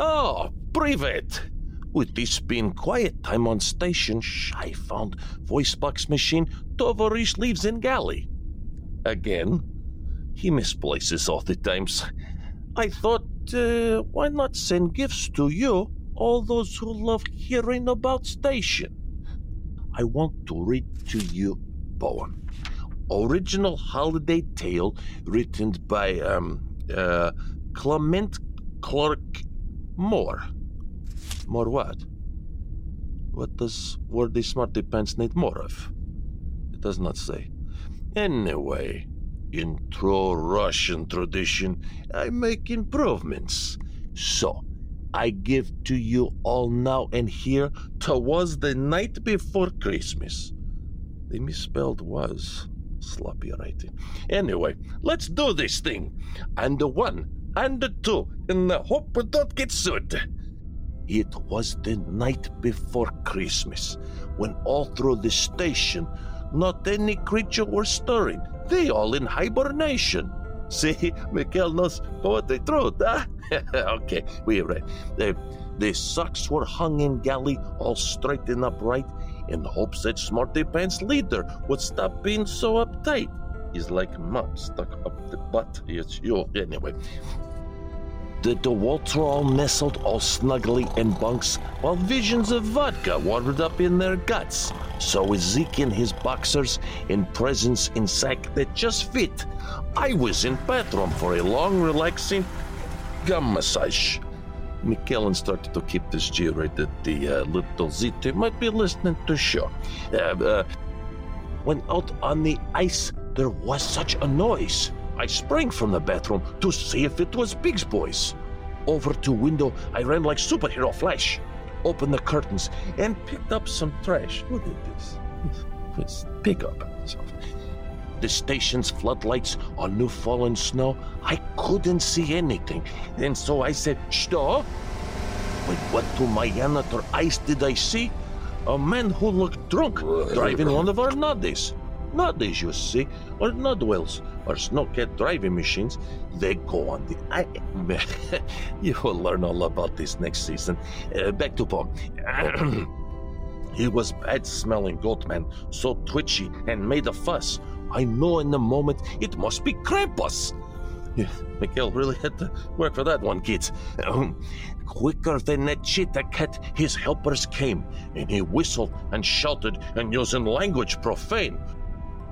Oh, privet! With this being quiet time on station, I found voice box machine Tovarish leaves in galley. Again, he misplaces all the times. I thought, uh, why not send gifts to you, all those who love hearing about station? I want to read to you poem. Original holiday tale written by um, uh, Clement Clarke Moore. More what? What does Wordy Smarty Pants need more of? It does not say. Anyway, in true Russian tradition, I make improvements. So, I give to you all now and here twas the night before Christmas. The misspelled was sloppy writing. Anyway, let's do this thing. And the one, and the two, and I hope we don't get sued. It was the night before Christmas, when all through the station, not any creature were stirring. They all in hibernation. See, Mikhail knows poetry truth, huh? okay, we read. The, the socks were hung in galley, all straight and upright, in hopes that Smarty Pants leader would stop being so uptight. He's like mop stuck up the butt. It's you anyway. The DeWalts were all nestled all snugly in bunks, while visions of vodka warmed up in their guts. So Zeke in his boxers, in presents in sack that just fit. I was in bathroom for a long, relaxing gum massage. McKellen started to keep this G rated. The uh, little ZT might be listening to show. Uh, uh, when out on the ice, there was such a noise. I sprang from the bathroom to see if it was Big's boys. Over to window, I ran like superhero Flash. Opened the curtains and picked up some trash. Look at this. It's pick up. The station's floodlights on new fallen snow, I couldn't see anything. And so I said, Stop. But what to my amateur eyes did I see? A man who looked drunk driving one of our noddies. Noddies, you see, or nodwells, or snowcat driving machines. They go on the. I, you will learn all about this next season. Uh, back to poem. he was bad smelling goatman, so twitchy and made a fuss. I know in the moment it must be Krampus. Yeah, Mikhail really had to work for that one, kids. Um, quicker than that cheetah cat, his helpers came, and he whistled and shouted and using language profane.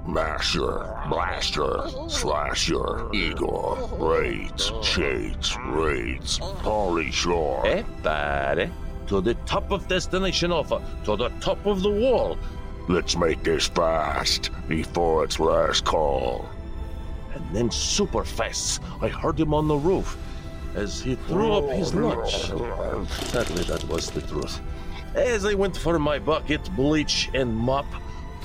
Masher, Blaster, Slasher, Eagle, Raids, Shades, Raids, Pauly Shore. Eh, buddy? To the top of Destination Alpha, to the top of the wall. Let's make this fast before its last call. And then super fast, I heard him on the roof as he threw up his lunch. Sadly, that was the truth. As I went for my bucket, bleach, and mop,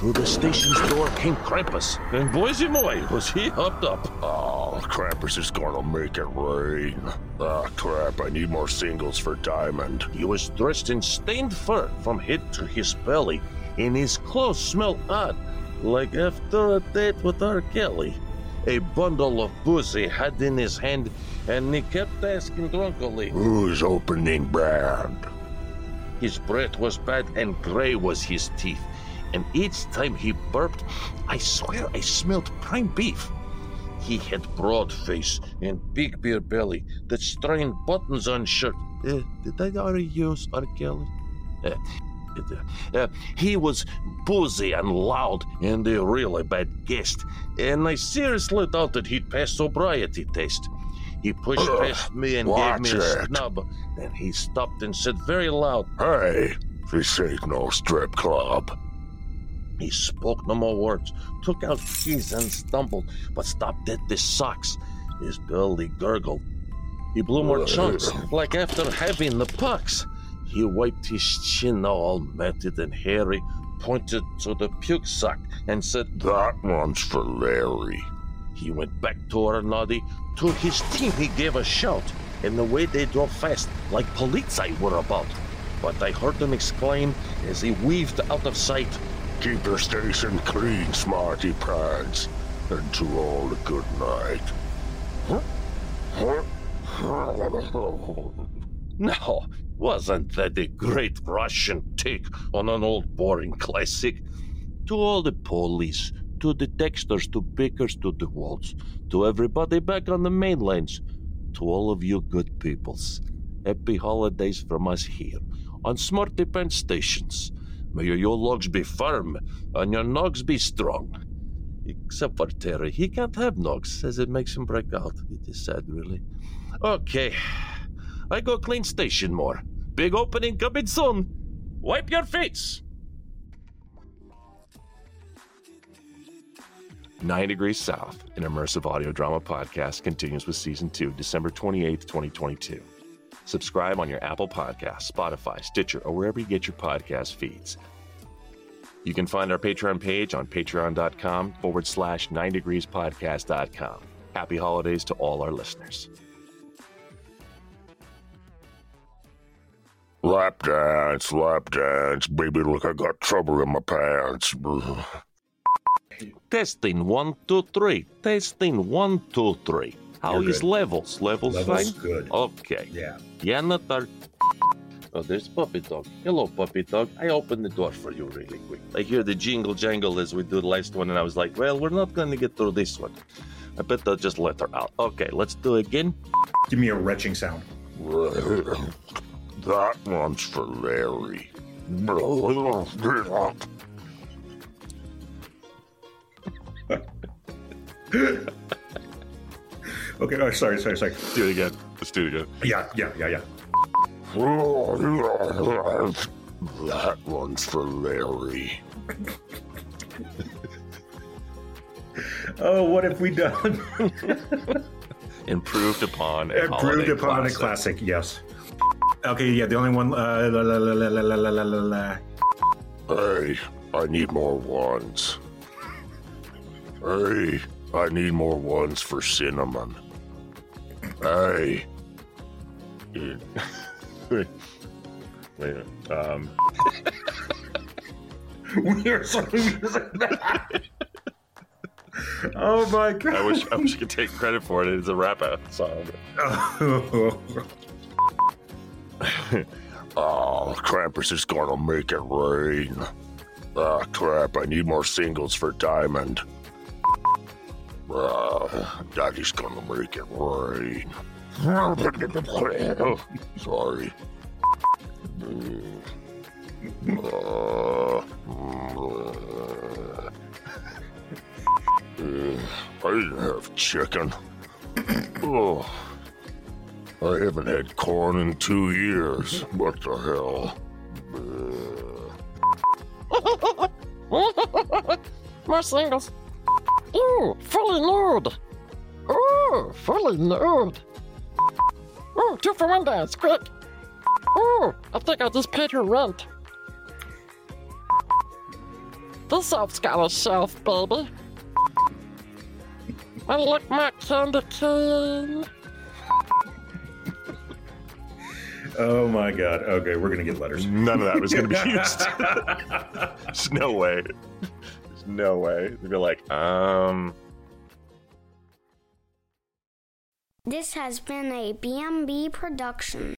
through the station's door came Krampus, and boise boy, was he hopped up. Oh, Krampus is gonna make it rain. Ah, crap, I need more singles for Diamond. He was dressed in stained fur from head to his belly, and his clothes smelled odd, like after a date with R. Kelly. A bundle of booze he had in his hand, and he kept asking drunkenly, Who's opening brand? His breath was bad, and gray was his teeth. And each time he burped, I swear I smelled prime beef. He had broad face and big beer belly that strained buttons on shirt. Uh, did I already use R. Kelly? Uh, uh, he was boozy and loud and a really bad guest, and I seriously doubted he'd pass sobriety test. He pushed Ugh, past me and gave me a it. snub. Then he stopped and said very loud, Hey, this ain't no strip club. He spoke no more words, took out keys and stumbled, but stopped at the socks. His belly gurgled. He blew more uh. chunks, like after having the pucks. He wiped his chin, all matted and hairy, pointed to the puke sock, and said, That one's for Larry. He went back to noddy. To his team, he gave a shout, and the way they drove fast, like police I were about. But I heard him exclaim as he weaved out of sight, Keep your station clean, smarty pants. And to all a good night. Now, wasn't that a great Russian take on an old boring classic? To all the police, to the Dexters, to Bickers, to the Waltz, to everybody back on the main lanes, to all of you good peoples. Happy holidays from us here on Smarty Pants Stations. May your logs be firm and your nogs be strong. Except for Terry. He can't have nogs, as it makes him break out. It is sad, really. Okay. I go clean station more. Big opening coming soon. Wipe your face. Nine Degrees South, an immersive audio drama podcast, continues with season two, December 28th, 2022. Subscribe on your Apple Podcast, Spotify, Stitcher, or wherever you get your podcast feeds. You can find our Patreon page on patreon.com forward slash 9degreespodcast.com. Happy holidays to all our listeners. Lap dance, lap dance. Baby, look, I got trouble in my pants. Testing one, two, three. Testing one, two, three. How You're is good. levels? Levels, Levels fine? good. Okay. Yeah. Yeah, not our. Oh, there's puppy dog. Hello, puppy dog. I opened the door for you really quick. I hear the jingle jangle as we do the last one, and I was like, well, we're not going to get through this one. I bet they'll just let her out. Okay, let's do it again. Give me a retching sound. That one's for Larry. Okay. Oh, sorry, sorry, sorry. Do it again. Let's do it again. Yeah, yeah, yeah, yeah. That one's for Larry. Oh, what have we done? Improved upon a classic. Improved upon classic. a classic. Yes. Okay. Yeah. The only one. Uh, la, la, la, la, la, la, la, la, la. Hey, I need more ones. Hey, I need more ones for cinnamon. Hey, Wait, wait, um, we are so Oh my god. I wish I wish I could take credit for it. It's a rap out song. oh, Krampus is gonna make it rain. Ah, crap, I need more singles for Diamond. Ah, Daddy's gonna make it rain. Sorry. I didn't have chicken. oh, I haven't had corn in two years. What the hell? More singles. Ooh, fully nude. Ooh, fully nude. Ooh, two for one dance, quick. Ooh, I think I just paid her rent. This elf's got a shelf, baby. And look, my candy cane. oh my god. Okay, we're gonna get letters. None of that was going to be used. There's no way. There's no way. They'd be like, um, This has been a BMB production.